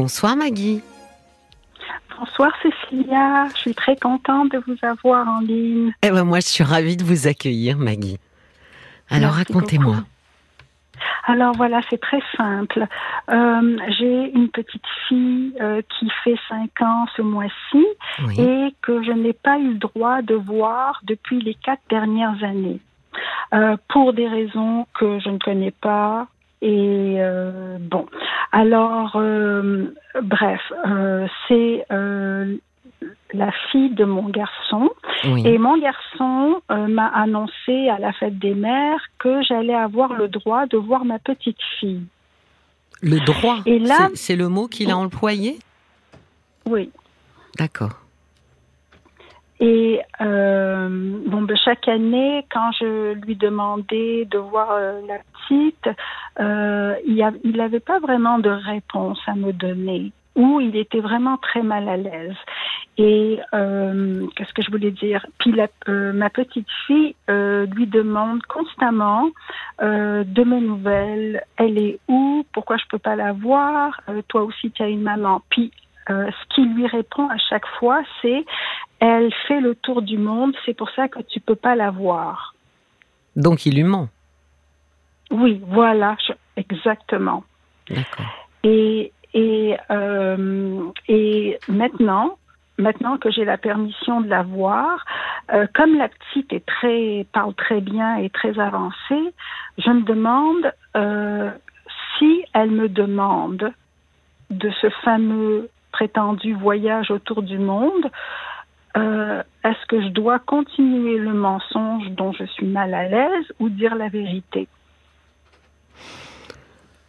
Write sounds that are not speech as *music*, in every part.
Bonsoir Maggie. Bonsoir Cécilia, je suis très contente de vous avoir en ligne. Eh ben moi je suis ravie de vous accueillir Maggie. Alors racontez-moi. Alors voilà, c'est très simple. Euh, j'ai une petite fille euh, qui fait 5 ans ce mois-ci et que je n'ai pas eu le droit de voir depuis les quatre dernières années. Euh, pour des raisons que je ne connais pas, et euh, bon, alors, euh, bref, euh, c'est la fille de mon garçon. Et mon garçon m'a annoncé à la fête des mères que j'allais avoir le droit de voir ma petite fille. Le droit? Et là, c'est le mot qu'il a employé? Oui. D'accord. Et euh, chaque année, quand je lui demandais de voir euh, la petite, euh, il n'avait pas vraiment de réponse à me donner, ou il était vraiment très mal à l'aise. Et euh, qu'est-ce que je voulais dire? Puis ma petite fille lui demande constamment de mes nouvelles. Elle est où? Pourquoi je peux pas la voir? Toi aussi, tu as une maman. Puis ce qui lui répond à chaque fois, c'est elle fait le tour du monde, c'est pour ça que tu peux pas la voir. Donc il lui ment. Oui, voilà, exactement. Et et euh, et maintenant, maintenant que j'ai la permission de la voir, euh, comme la petite est très parle très bien et très avancée, je me demande euh, si elle me demande de ce fameux prétendu voyage autour du monde, euh, est-ce que je dois continuer le mensonge dont je suis mal à l'aise ou dire la vérité?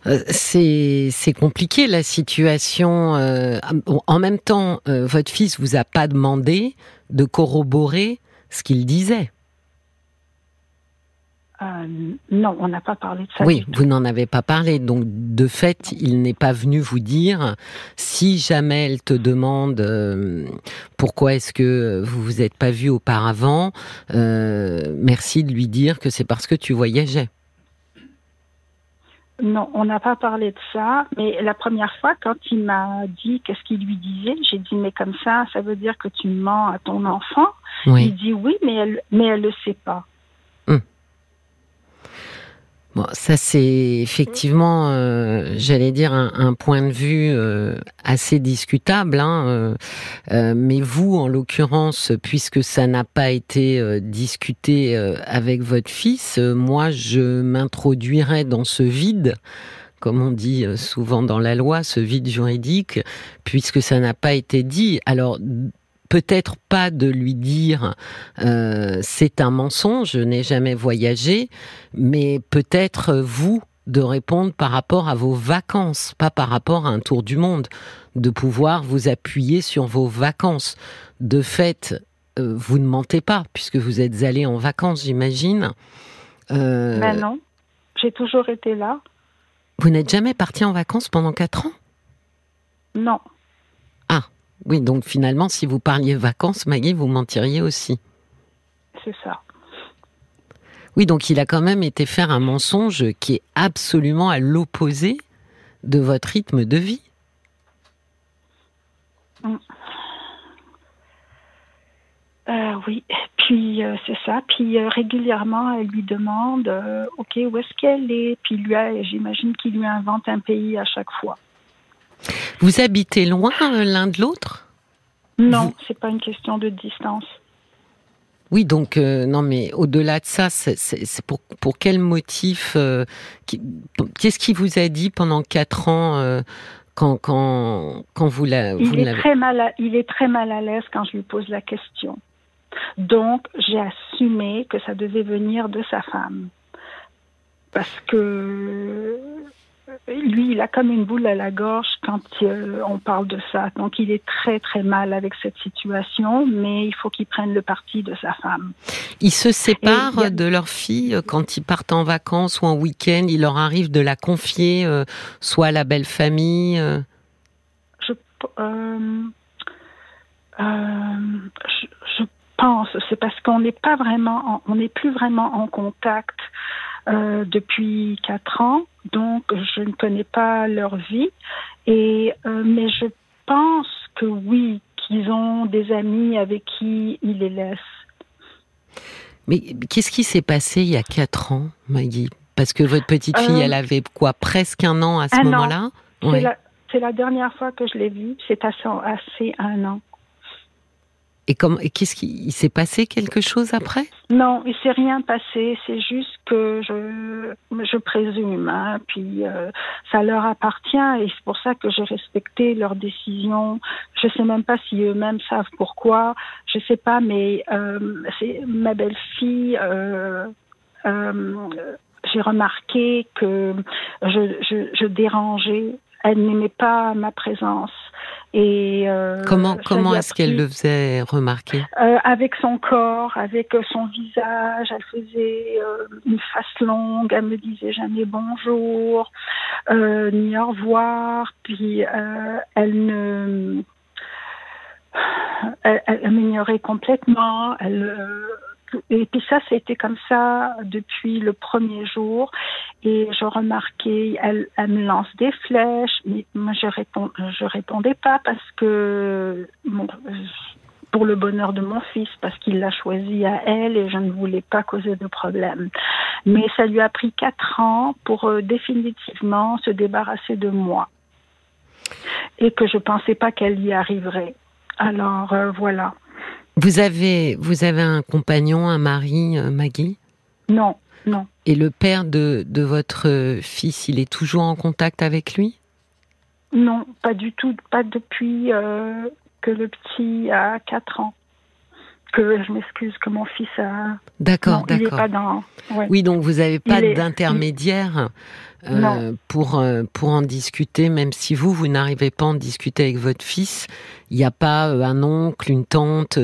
Euh, c'est compliqué la situation. Euh, en même temps, votre fils vous a pas demandé de corroborer ce qu'il disait. Euh, non, on n'a pas parlé de ça. Oui, vous n'en avez pas parlé. Donc, de fait, il n'est pas venu vous dire si jamais elle te demande euh, pourquoi est-ce que vous vous êtes pas vu auparavant, euh, merci de lui dire que c'est parce que tu voyageais. Non, on n'a pas parlé de ça, mais la première fois, quand il m'a dit qu'est-ce qu'il lui disait, j'ai dit mais comme ça, ça veut dire que tu mens à ton enfant. Il dit oui, mais elle, mais elle le sait pas. Ça c'est effectivement, euh, j'allais dire, un, point de vue euh, assez discutable. Hein, euh, mais vous, en l'occurrence, puisque ça n'a pas été discuté avec votre fils, moi je m'introduirais dans ce vide comme on dit souvent dans la loi, ce vide juridique, puisque ça n'a pas été dit. Alors, peut-être pas de lui dire euh, c'est un mensonge, je n'ai jamais voyagé, mais peut-être vous de répondre par rapport à vos vacances, pas par rapport à un tour du monde, de pouvoir vous appuyer sur vos vacances. De fait, euh, vous ne mentez pas puisque vous êtes allé en vacances, j'imagine. Euh, ben non, j'ai toujours été là. Vous n'êtes jamais parti en vacances pendant quatre ans? Non. Oui, donc finalement, si vous parliez vacances, Maggie, vous mentiriez aussi. C'est ça. Oui, donc il a quand même été faire un mensonge qui est absolument à l'opposé de votre rythme de vie. Mm. Euh, oui, puis euh, c'est ça. Puis euh, régulièrement, elle lui demande, ok, où est-ce qu'elle est? Puis lui, j'imagine qu'il lui invente un pays à chaque fois. Vous habitez loin euh, l'un de l'autre? Non, c'est pas une question de distance. Oui, donc euh, non, mais au-delà de ça, c'est pour, pour quel motif euh, Qu'est-ce qui vous a dit pendant quatre ans quand, quand, quand vous l'avez il, est très mal il est très mal à l'aise quand je lui pose la question. Donc, j'ai assumé que ça devait venir de sa femme. Parce que lui, il a comme une boule à la gorge quand euh, on parle de ça. Donc, il est très, très mal avec cette situation, mais il faut qu'il prenne le parti de sa femme. Ils se séparent de leur fille euh, quand ils partent en vacances ou en week-end. Il leur arrive de la confier, euh, soit à la belle famille. Je, je, pense, c'est parce qu'on n'est pas vraiment, on n'est plus vraiment en contact. Euh, depuis quatre ans, donc je ne connais pas leur vie. Et euh, mais je pense que oui, qu'ils ont des amis avec qui ils les laissent. Mais qu'est-ce qui s'est passé il y a quatre ans, Maggie? Parce que votre petite fille, elle avait quoi, presque un an à ce moment-là? C'est la, dernière fois que je l'ai vue. C'est assez, assez un an. Et, qu'est-ce qui s'est passé quelque chose après? Non, il s'est rien passé. C'est juste que je, je présume. Hein, puis euh, ça leur appartient et c'est pour ça que j'ai respecté leurs décisions. Je sais même pas si eux-mêmes savent pourquoi. Je sais pas, mais euh, ma belle-fille. Euh, j'ai remarqué que je dérangeais. Elle n'aimait pas ma présence. Et euh, comment comment est-ce qu'elle le faisait remarquer? Euh, Avec son corps, avec euh, son visage. Elle faisait euh, une face longue. Elle me disait jamais bonjour euh, ni au revoir. Puis elle ne elle, elle m'ignorait complètement. Elle et puis ça, c'était comme ça depuis le premier jour. Et je remarquais, elle, elle me lance des flèches, mais moi je réponds, je répondais pas parce que pour le bonheur de mon fils, parce qu'il l'a choisi à elle et je ne voulais pas causer de problème. Mais ça lui a pris quatre ans pour euh, définitivement se débarrasser de moi et que je pensais pas qu'elle y arriverait. Alors euh, voilà. Vous avez, vous avez un compagnon, un mari, euh, Maggie? Non, non. Et le père de, de votre fils, il est toujours en contact avec lui? Non, pas du tout, pas depuis euh, que le petit a 4 ans. Que je m'excuse, que mon fils a. D'accord, d'accord. Oui, donc vous n'avez pas d'intermédiaire euh, pour, euh, pour en discuter, même si vous, vous n'arrivez pas à en discuter avec votre fils. Il n'y a pas euh, un oncle, une tante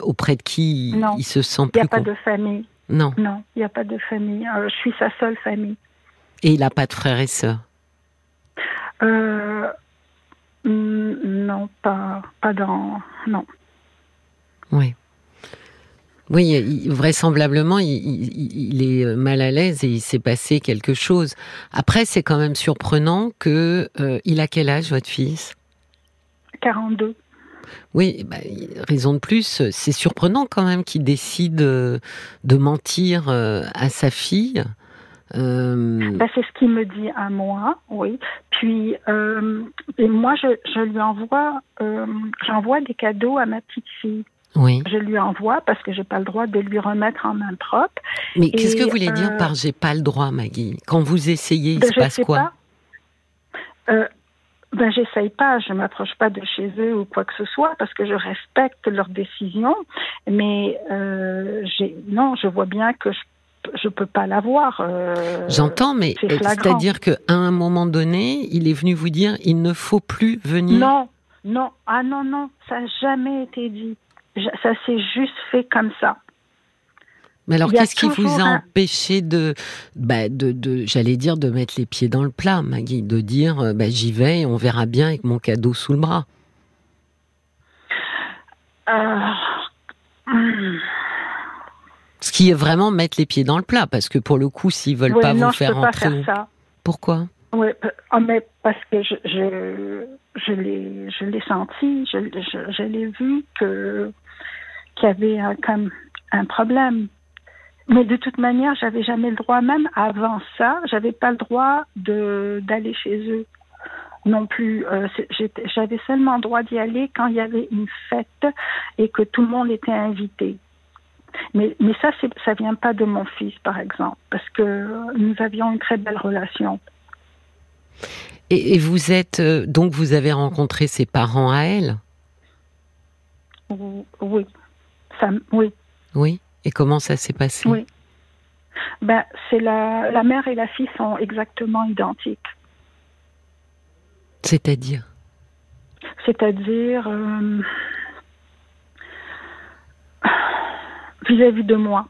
auprès de qui il, se sent plus. Il n'y a pas de famille. Non. Non, il n'y a pas de famille. je suis sa seule famille. Et il n'a pas de frères et sœurs Non, pas, pas dans. Non. Oui. Oui, vraisemblablement, il, est euh, mal à l'aise et il s'est passé quelque chose. Après, c'est quand même surprenant que euh, il a quel âge votre fils? 42. Oui, bah, raison de plus, c'est surprenant quand même qu'il décide euh, de mentir à sa fille. Bah, c'est ce qu'il me dit à moi, oui. Puis, et moi, je, je lui envoie, j'envoie des cadeaux à ma petite fille. Je lui envoie parce que j'ai pas le droit de lui remettre en main propre. Mais qu'est-ce que vous voulez dire par j'ai pas le droit, Maggie? Quand vous essayez, il ben, se passe quoi? euh, ben, j'essaye pas, je m'approche pas de chez eux ou quoi que ce soit parce que je respecte leurs décisions. Mais euh, non, je vois bien que je je peux pas l'avoir. Euh, J'entends, mais c'est-à-dire qu'à un moment donné, il est venu vous dire il ne faut plus venir. Non, non, ah non, non, ça n'a jamais été dit ça s'est juste fait comme ça. Mais alors, qu'est-ce qui vous a empêché de, bah, de, de j'allais dire, de mettre les pieds dans le plat, Maggie, de dire, euh, bah, j'y vais et on verra bien avec mon cadeau sous le bras? Euh, Ce qui est vraiment mettre les pieds dans le plat, parce que pour le coup, s'ils veulent pas vous faire entrer, pourquoi? Oui, oh, mais parce que je, je, je l'ai, je l'ai senti, je, je, je l'ai vu que qu'il y avait un, comme un problème. Mais de toute manière, j'avais jamais le droit, même avant ça, j'avais pas le droit de d'aller chez eux non plus. Euh, j'avais seulement le droit d'y aller quand il y avait une fête et que tout le monde était invité. Mais, mais ça, ça vient pas de mon fils, par exemple, parce que nous avions une très belle relation. Et, et vous êtes euh, donc vous avez rencontré ses parents à elle? Oui oui. Oui. Et comment ça s'est passé? Oui. Ben, c'est la, la mère et la fille sont exactement identiques. C'est-à-dire? C'est-à-dire euh, vis-à-vis de moi.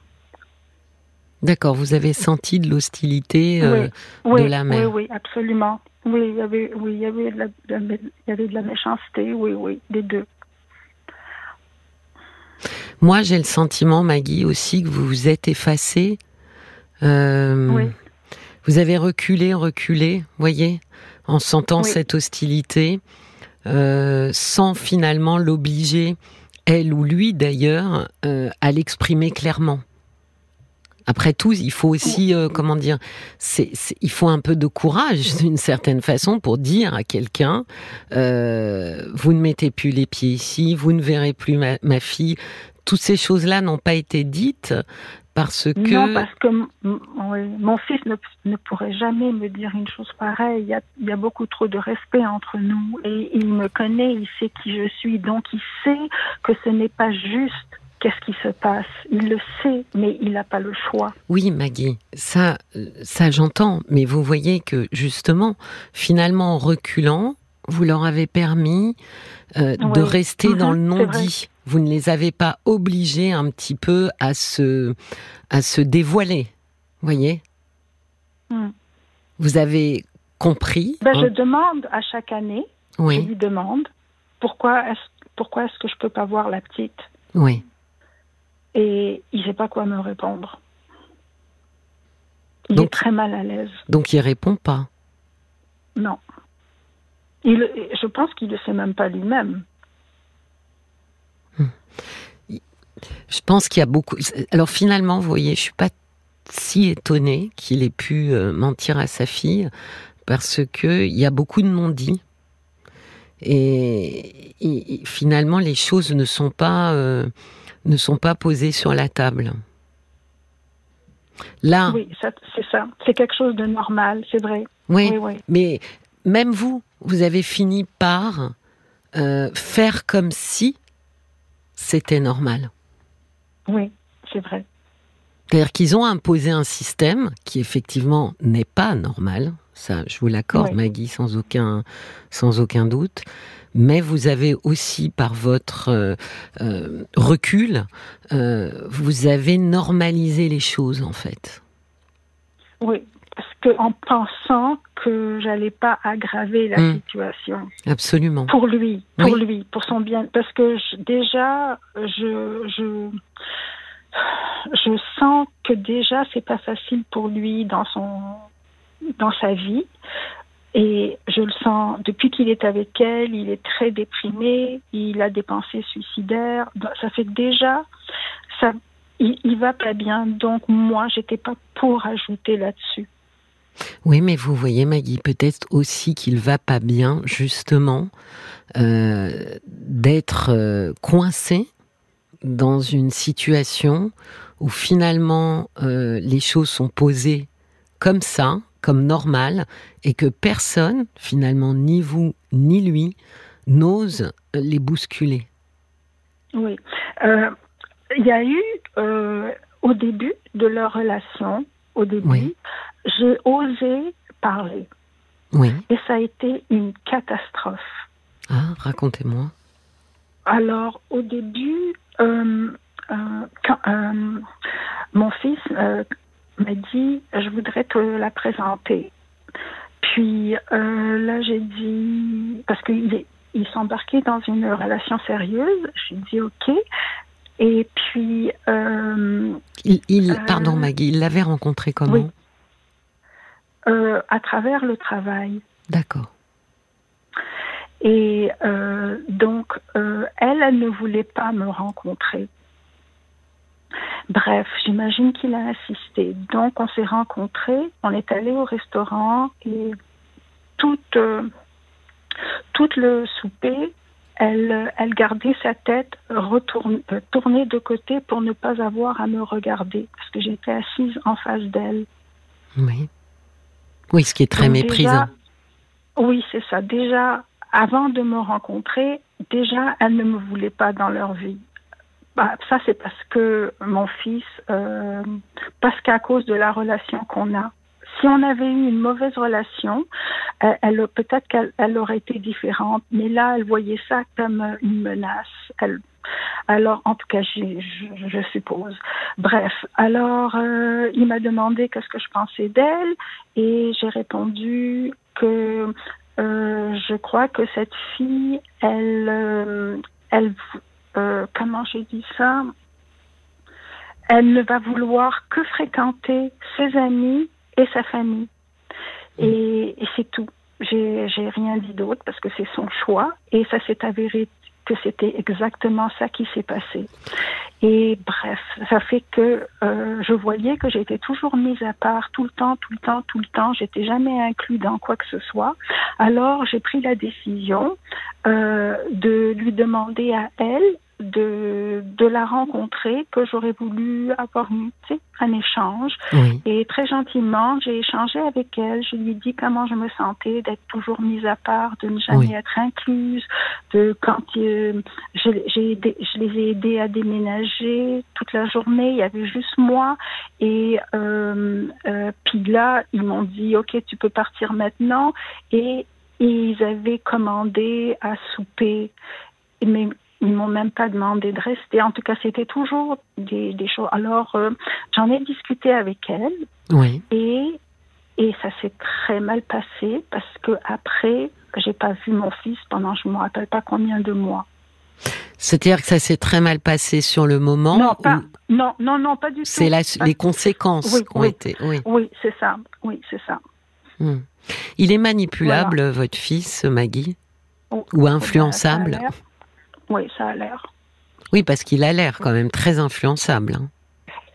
D'accord, vous avez senti de l'hostilité euh, de la mère. Oui, oui, absolument. Oui, il y avait, oui, il y avait de la, il y avait de la méchanceté, oui, oui, des deux. Moi, j'ai le sentiment, Maggie, aussi que vous vous êtes effacée oui. Vous avez reculé, reculé, voyez, en sentant cette hostilité, sans finalement l'obliger, elle ou lui d'ailleurs, à l'exprimer clairement. Après tout, il faut aussi, euh, comment dire, c'est, il faut un peu de courage d'une certaine façon pour dire à quelqu'un, euh, vous ne mettez plus les pieds ici, vous ne verrez plus ma, fille. Toutes ces choses-là n'ont pas été dites parce que... Non, parce que mon fils ne, pourrait jamais me dire une chose pareille. Il y, a, il y, a, beaucoup trop de respect entre nous et il me connaît, il sait qui je suis, donc il sait que ce n'est pas juste qu'est-ce qui se passe? Il le sait, mais il n'a pas le choix. Oui, Maggie, ça, ça j'entends, mais vous voyez que justement, finalement, en reculant, vous leur avez permis euh, de rester dans le mhm, non-dit. Vous ne les avez pas obligés un petit peu à se, à se dévoiler, voyez? Hmm. Vous avez compris ben, Je demande à chaque année, oui. je lui demande, pourquoi est-ce pourquoi est-ce que je peux pas voir la petite? Oui et il ne sait pas quoi me répondre. Il est très mal à l'aise. Donc il répond pas. Non. Il, je pense qu'il ne sait même pas lui-même. Hmm. Je pense qu'il y a beaucoup. Alors finalement, vous voyez, je suis pas si étonnée qu'il ait pu euh, mentir à sa fille parce que il y a beaucoup de non-dits et, finalement les choses ne sont pas euh, ne sont pas posées sur la table. Là. Oui, c'est ça. C'est quelque chose de normal, c'est vrai. Oui, Mais même vous, vous avez fini par euh, faire comme si c'était normal. Oui, c'est vrai. C'est-à-dire qu'ils ont imposé un système qui effectivement n'est pas normal. Ça, je vous l'accorde, Maggie, sans aucun, sans aucun doute mais vous avez aussi, par votre euh, euh, recul, euh, vous avez normalisé les choses en fait. Oui, parce que en pensant que j'allais pas aggraver la hmm. situation. Absolument. Pour lui, pour lui, pour son bien, parce que déjà, je, je je sens que déjà c'est pas facile pour lui dans son dans sa vie. Et je le sens, depuis qu'il est avec elle, il est très déprimé, il a des pensées suicidaires. Ça fait déjà, ça, il, il va pas bien. Donc moi, j'étais pas pour ajouter là-dessus. Oui, mais vous voyez, Maggie, peut-être aussi qu'il va pas bien, justement, euh, d'être euh, coincé dans une situation où finalement euh, les choses sont posées comme ça, comme normal et que personne, finalement, ni vous ni lui, n'ose les bousculer. Oui. Euh, il y a eu, euh, au début de leur relation, au début, j'ai osé parler. Oui. Et ça a été une catastrophe. Ah, racontez-moi. Alors, au début, euh, quand, mon fils, m'a dit je voudrais te la présenter. Puis euh, là, j'ai dit parce qu'il il s'embarquait dans une relation sérieuse. J'ai dit ok. Et puis euh, il, euh, pardon Maggie, il l'avait rencontré comment À travers le travail. D'accord. Et donc, elle, elle ne voulait pas me rencontrer. Bref, j'imagine qu'il a insisté. Donc, on s'est rencontrés, on est allé au restaurant et toute, euh, toute le souper, elle, elle gardait sa tête euh, tournée de côté pour ne pas avoir à me regarder, parce que j'étais assise en face d'elle. Oui. Oui, ce qui est très méprisant. oui, c'est ça. Déjà, avant de me rencontrer, déjà, elle ne me voulait pas dans leur vie. Bah, ça, c'est parce que mon fils, euh, parce qu'à cause de la relation qu'on a. Si on avait eu une mauvaise relation, elle, peut-être qu'elle aurait été différente, mais là, elle voyait ça comme une menace. Elle, alors, en tout cas, je, je, suppose. Bref, alors, euh, il m'a demandé qu'est-ce que je pensais d'elle et j'ai répondu que euh, je crois que cette fille, elle, elle, euh, comment j'ai dit ça? Elle ne va vouloir que fréquenter ses amis et sa famille. Et, et c'est tout. J'ai rien dit d'autre parce que c'est son choix et ça s'est avéré que c'était exactement ça qui s'est passé. Et bref, ça fait que euh, je voyais que j'étais toujours mise à part tout le temps, tout le temps, tout le temps. J'étais jamais inclus dans quoi que ce soit. Alors j'ai pris la décision euh, de lui demander à elle de, de la rencontrer, que j'aurais voulu avoir un échange. Et très gentiment, j'ai échangé avec elle. Je lui ai dit comment je me sentais d'être toujours mise à part, de ne jamais être incluse, de quand euh, je, je les ai aidés à déménager toute la journée, il y avait juste moi. Et euh, euh, puis là, ils m'ont dit, OK, tu peux partir maintenant. Et ils avaient commandé à souper. Mais ils m'ont même pas demandé de rester. En tout cas, c'était toujours des, des choses. Alors, euh, j'en ai discuté avec elle. Oui. Et, et ça s'est très mal passé parce que après, j'ai pas vu mon fils pendant je me rappelle pas combien de mois. C'est-à-dire que ça s'est très mal passé sur le moment Non, pas, non, non, non, pas du tout. C'est les conséquences qui ont été. Oui, oui c'est ça. Oui, c'est ça. Hmm. Il est manipulable, votre fils, Maggie Ou oh, influençable oui, ça a l'air. Oui, parce qu'il a l'air quand même très influençable. Hein.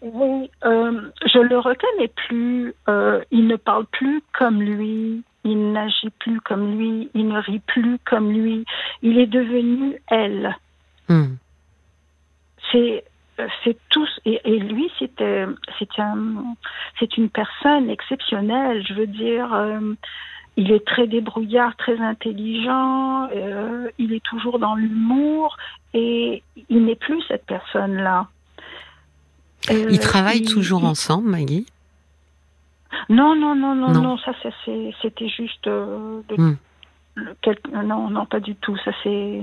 Oui, euh, je le reconnais plus. Euh, il ne parle plus comme lui. Il n'agit plus comme lui. Il ne rit plus comme lui. Il est devenu elle. Hmm. C'est c'est tous et, et lui c'était c'est un c'est une personne exceptionnelle. Je veux dire. Euh, il est très débrouillard, très intelligent, euh, il est toujours dans l'humour et il n'est plus cette personne-là. Euh, ils travaillent toujours ensemble, Maggie? Non, non, non, non, non, ça c'était juste euh, hmm. non, non, pas du tout. Ça c'est.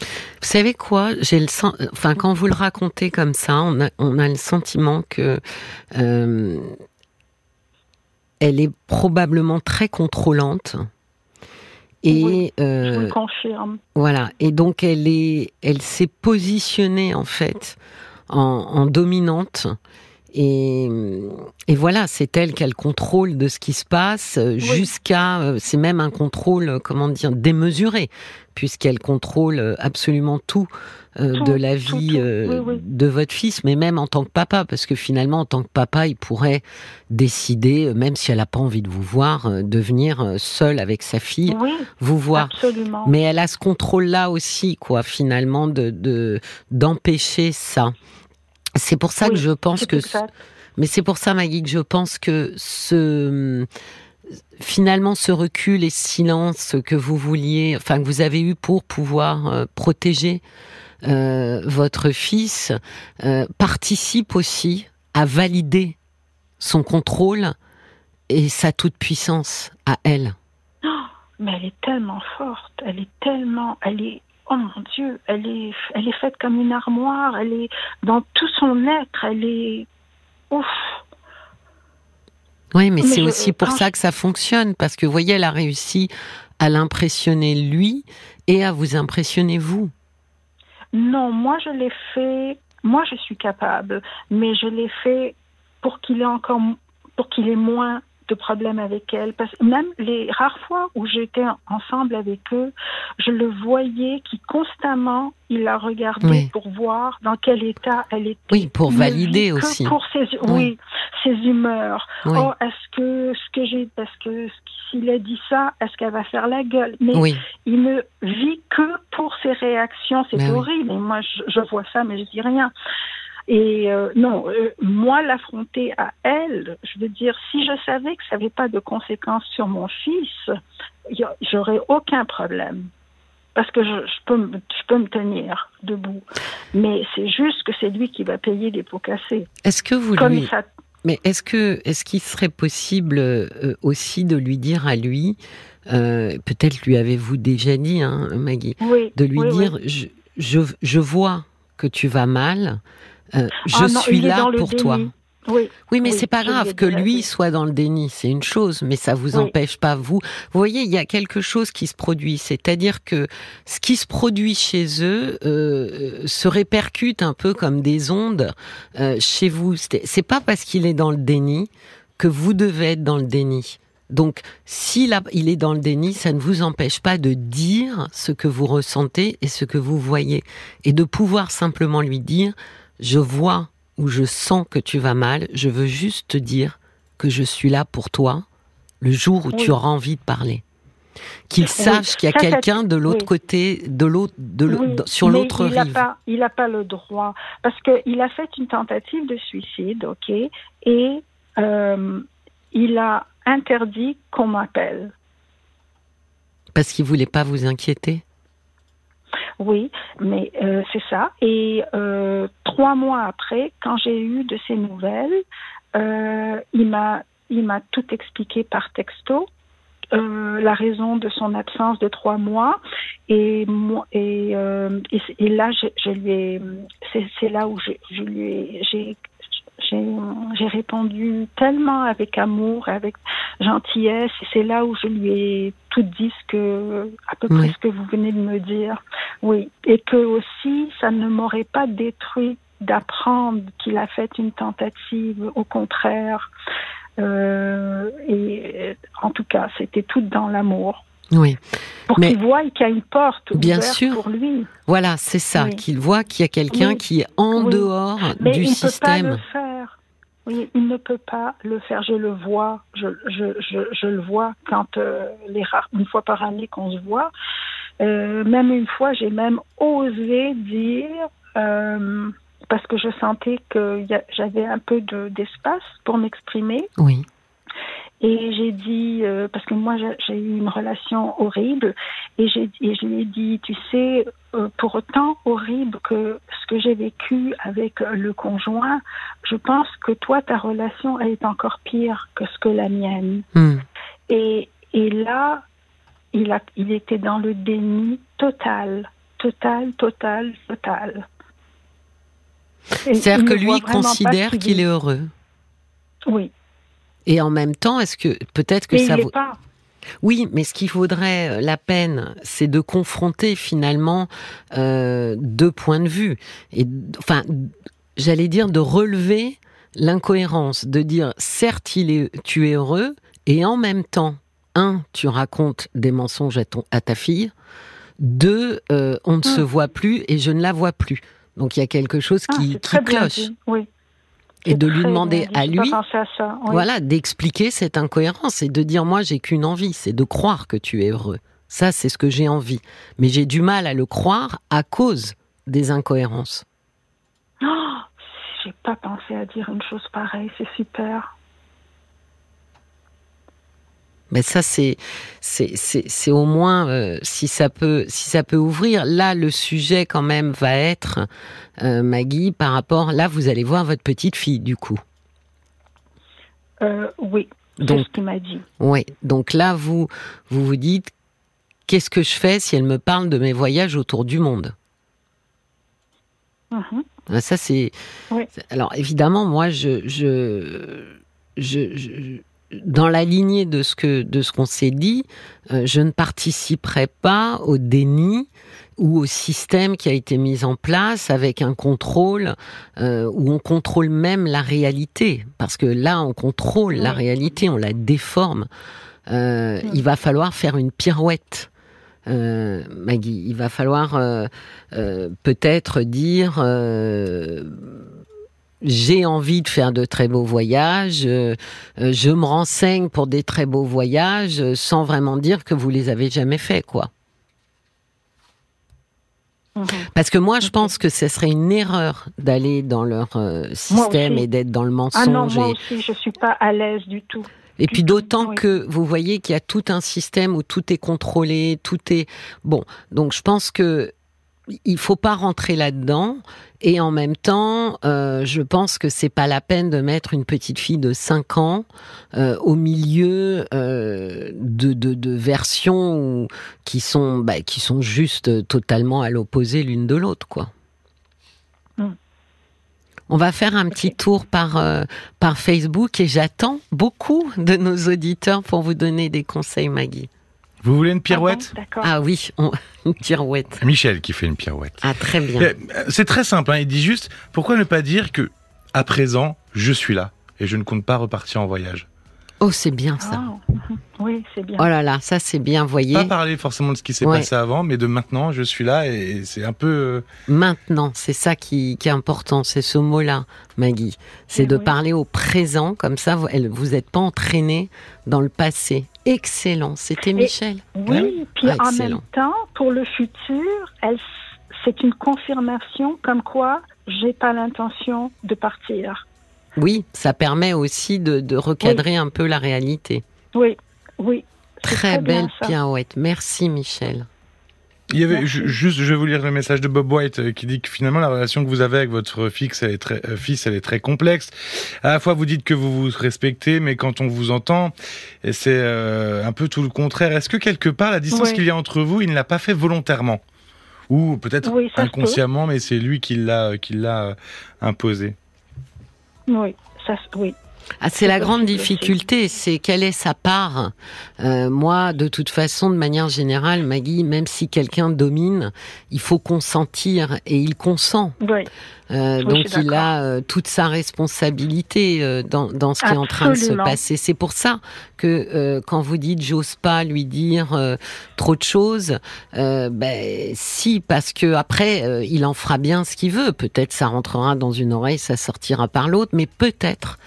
Vous savez quoi? J'ai le enfin quand vous le racontez comme ça, on a, on a le sentiment que elle est probablement très contrôlante. Et euh, je le confirme. Voilà. Et donc elle est, elle s'est positionnée en fait en, en dominante. Et, et, voilà, c'est elle qui a le contrôle de ce qui se passe jusqu'à, euh, c'est même un contrôle, comment dire, démesuré, puisqu'elle contrôle absolument tout euh, de la vie euh, de votre fils, mais même en tant que papa, parce que finalement, en tant que papa, il pourrait décider, euh, même si elle n'a pas envie de vous voir, de venir seule avec sa fille vous voir. Mais elle a ce contrôle-là aussi, quoi, finalement, de d'empêcher ça. C'est pour ça que je pense que. Mais c'est pour ça, Maggie, que je pense que ce finalement ce recul et ce silence que vous vouliez, enfin que vous avez eu pour pouvoir protéger euh, votre fils euh, participe aussi à valider son contrôle et sa toute-puissance à elle. Oh, mais elle est tellement forte, elle est tellement, elle est, oh mon Dieu, elle est, elle est faite comme une armoire, elle est dans tout son être, elle est, ouf. Oui, mais, c'est aussi pour ça que ça fonctionne, parce que vous voyez, elle a réussi à l'impressionner lui et à vous impressionner vous. Non, moi je l'ai fait, moi je suis capable, mais je l'ai fait pour qu'il ait encore, pour qu'il ait moins de problèmes avec elle. Parce même les rares fois où j'étais ensemble avec eux, je le voyais qui constamment, il la regardait pour voir dans quel état elle était. Oui, pour valider aussi. Pour ses, oui. ses humeurs. Oh, est-ce que ce que j'ai, parce que s'il a dit ça, est-ce qu'elle va faire la gueule? Mais il ne vit que pour ses réactions. C'est ben horrible. Et moi, je, je vois ça, mais je dis rien. Et euh, non, euh, moi, l'affronter à elle, je veux dire, si je savais que ça n'avait pas de conséquences sur mon fils, j'aurais aucun problème. Parce que je, peux, je peux me tenir debout. Mais c'est juste que c'est lui qui va payer les pots cassés. Est-ce que vous lui... Mais est-ce que est-ce qu'il serait possible euh, aussi de lui dire à lui, peut-être lui avez-vous déjà dit, hein, Maggie, de lui dire, Je, je, je vois que tu vas mal, euh, je ah suis là pour toi. Oui. Oui, mais Oui, c'est pas je grave que lui soit dans le déni, c'est une chose, mais ça vous Oui. empêche pas vous. Vous voyez, il y a quelque chose qui se produit, c'est-à-dire que ce qui se produit chez eux euh, se répercute un peu comme des ondes euh, chez vous. C'est pas parce qu'il est dans le déni que vous devez être dans le déni. Donc, s'il il est dans le déni, ça ne vous empêche pas de dire ce que vous ressentez et ce que vous voyez, et de pouvoir simplement lui dire je vois ou je sens que tu vas mal, je veux juste te dire que je suis là pour toi le jour où tu auras envie de parler. Qu'il Oui. sache qu'il y a quelqu'un de l'autre oui. côté, de l'autre, de sur l'autre a rive. pas, il n'a pas le droit parce qu'il a fait une tentative de suicide, ok, et euh, il a interdit qu'on m'appelle. Parce qu'il voulait pas vous inquiéter. Oui, mais euh, c'est ça. Et euh, trois mois après, quand j'ai eu de ses nouvelles, euh, il m'a il m'a tout expliqué par texto. euh, la raison de son absence de trois mois et moi et, euh, et, là je, je lui ai c'est là où je, je lui ai j'ai j'ai répondu tellement avec amour avec gentillesse et c'est là où je lui ai tout dit ce que à peu Oui. près ce que vous venez de me dire oui et que aussi ça ne m'aurait pas détruit d'apprendre qu'il a fait une tentative au contraire euh, et euh, en tout cas, c'était tout dans l'amour. Oui. Pour qu'il voie qu'il y a une porte Bien sûr. pour lui. Voilà, c'est ça, Oui. qu'il voit qu'il y a quelqu'un Oui. qui est en Oui. dehors Mais du il ne peut pas système. le faire. Oui, il ne peut pas le faire. Je le vois. Je, le vois quand euh, les rares, une fois par année qu'on se voit. Euh, même une fois, j'ai même osé dire euh, parce que je sentais que j'avais un peu de- d'espace pour m'exprimer. Oui. Et j'ai dit, euh, parce que moi j'ai eu une relation horrible, et, j'ai et je lui ai dit, tu sais, euh, pour autant horrible que ce que j'ai vécu avec euh, le conjoint, je pense que toi, ta relation, elle est encore pire que ce que la mienne. Hmm. Et, et là, il, a, il était dans le déni total, total, total, total. C'est-à-dire que lui considère qu'il est heureux. Oui. Et en même temps, est-ce que peut-être que ça vaut... pas. Oui, mais ce qui vaudrait euh, la peine, c'est de confronter finalement euh, deux points de vue. Et enfin, j'allais dire de relever l'incohérence, de dire certes il est, tu es heureux, et en même temps, un, tu racontes des mensonges à, ton, à ta fille. Deux, euh, on ne se Mm. voit plus et je ne la vois plus. Donc il y a quelque chose Ah, qui, c'est qui bien cloche. Oui. Et de lui demander bien à lui, pensé à ça, oui. voilà, d'expliquer cette incohérence et de dire moi j'ai qu'une envie, c'est de croire que tu es heureux. Ça, c'est ce que j'ai envie. Mais j'ai du mal à le croire à cause des incohérences. Oh, j'ai pas pensé à dire une chose pareille, c'est super. Mais ça, c'est c'est au moins euh, si ça peut si ça peut ouvrir. Là, le sujet quand même va être euh, Maggie par rapport. Là, vous allez voir votre petite fille du coup. Euh, oui, Donc ce qu'il m'a dit. oui. Donc là, vous vous vous dites qu'est-ce que je fais si elle me parle de mes voyages autour du monde? Mhm. Ah, Ça, c'est. Oui. Alors, évidemment, moi, je, je, je, je- dans la lignée de ce que de ce qu'on s'est dit, euh, je ne participerai pas au déni ou au système qui a été mis en place avec un contrôle euh, où on contrôle même la réalité, parce que là, on contrôle la réalité, on la déforme. Euh. Il va falloir faire une pirouette. Maggie, il va falloir peut-être dire j'ai envie de faire de très beaux voyages, euh, euh, je me renseigne pour des très beaux voyages, euh, sans vraiment dire que vous les avez jamais faits, quoi. Mhm. Parce que moi, je pense que ce serait une erreur d'aller dans leur euh, système et d'être dans le mensonge. Ah non, moi et- aussi, je suis pas à l'aise du tout. Et puis d'autant oui. que vous voyez qu'il y a tout un système où tout est contrôlé, tout est bon. Donc je pense que il faut pas rentrer là-dedans. Et en même temps, euh, je pense que c'est pas la peine de mettre une petite fille de 5 ans euh, au milieu euh, de, de, de versions qui sont bah, qui sont juste totalement à l'opposé l'une de l'autre, quoi. Mm. On va faire un petit tour par, par Facebook et j'attends beaucoup de nos auditeurs pour vous donner des conseils, Maggie. Vous voulez une pirouette? Ah, bon. Ah oui, on- *laughs* une pirouette. Michel qui fait une pirouette. Ah très bien. Euh, C'est très simple, hein, il dit juste, pourquoi ne pas dire que, à présent, je suis là et je ne compte pas repartir en voyage? Oh, c'est bien ça. Ah. *laughs* Oui, c'est bien. Oh là là, ça c'est bien, voyez. Pas parler forcément de ce qui s'est Ouais. passé avant, mais de maintenant, je suis là et c'est un peu... euh, Maintenant, c'est ça qui, qui est important, c'est ce mot-là, Maggie. C'est Eh de oui. parler au présent, comme ça vous n'êtes pas entraîné dans le passé. Excellent, c'était Michel. Oui, puis Ah, en même temps, pour le futur, c'est une confirmation comme quoi j'ai pas l'intention de partir. Oui, ça permet aussi de, de recadrer un peu la réalité. Oui, oui. Très, bien, belle pirouette. Merci Michel. Il y avait juste, je vais vous lire le message de Bob White euh, qui dit que finalement la relation que vous avez avec votre fixe, elle est très, euh, fils, elle est très complexe. À la fois, vous dites que vous vous respectez, mais quand on vous entend, c'est euh, un peu tout le contraire. Est-ce que quelque part, la distance qu'il y a entre vous, il ne l'a pas fait volontairement? Ou peut-être Oui, peut. inconsciemment, mais c'est lui qui l'a, qui l'a euh, imposé? Oui, ça, oui. Ah, c'est la grande difficulté, c'est quelle est sa part. Euh, moi, de toute façon, de manière générale, Maggie, même si quelqu'un domine, il faut consentir et il consent. Oui, Euh, Oui, donc il a euh, toute sa responsabilité euh, dans, dans ce qui est en train de se passer. C'est pour ça que euh, quand vous dites j'ose pas lui dire euh, trop de choses, euh, ben si parce que après euh, il en fera bien ce qu'il veut. Peut-être ça rentrera dans une oreille, ça sortira par l'autre, mais peut-être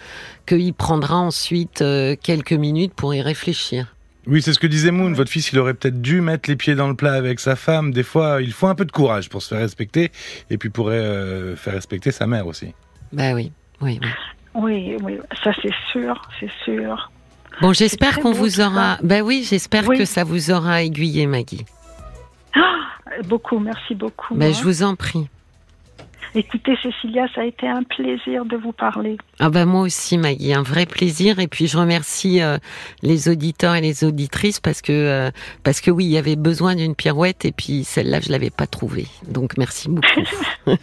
qu'il prendra ensuite euh, quelques minutes pour y réfléchir. Oui, c'est ce que disait Moon. Votre fils, il aurait peut-être dû mettre les pieds dans le plat avec sa femme. Des fois, il faut un peu de courage pour se faire respecter, et puis pourrait euh, faire respecter sa mère aussi. Ben oui, oui. oui. oui, oui. Ça, c'est sûr, c'est sûr. Bon, j'espère qu'on vous aura. ça. Ben oui, j'espère Oui. que ça vous aura aiguillé, Maggie. Beaucoup, merci beaucoup. Ben je vous en prie. Écoutez, Cécilia, ça a été un plaisir de vous parler. Ah bah moi aussi Maggie, un vrai plaisir et puis je remercie euh, les auditeurs et les auditrices parce que euh, parce que oui, il y avait besoin d'une pirouette et puis celle-là je l'avais pas trouvée. Donc merci beaucoup. *laughs*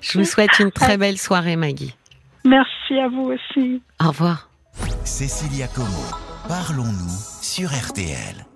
je vous souhaite une très belle soirée Maggie. Merci à vous aussi. Au revoir. Cécilia Como, parlons-nous sur RTL.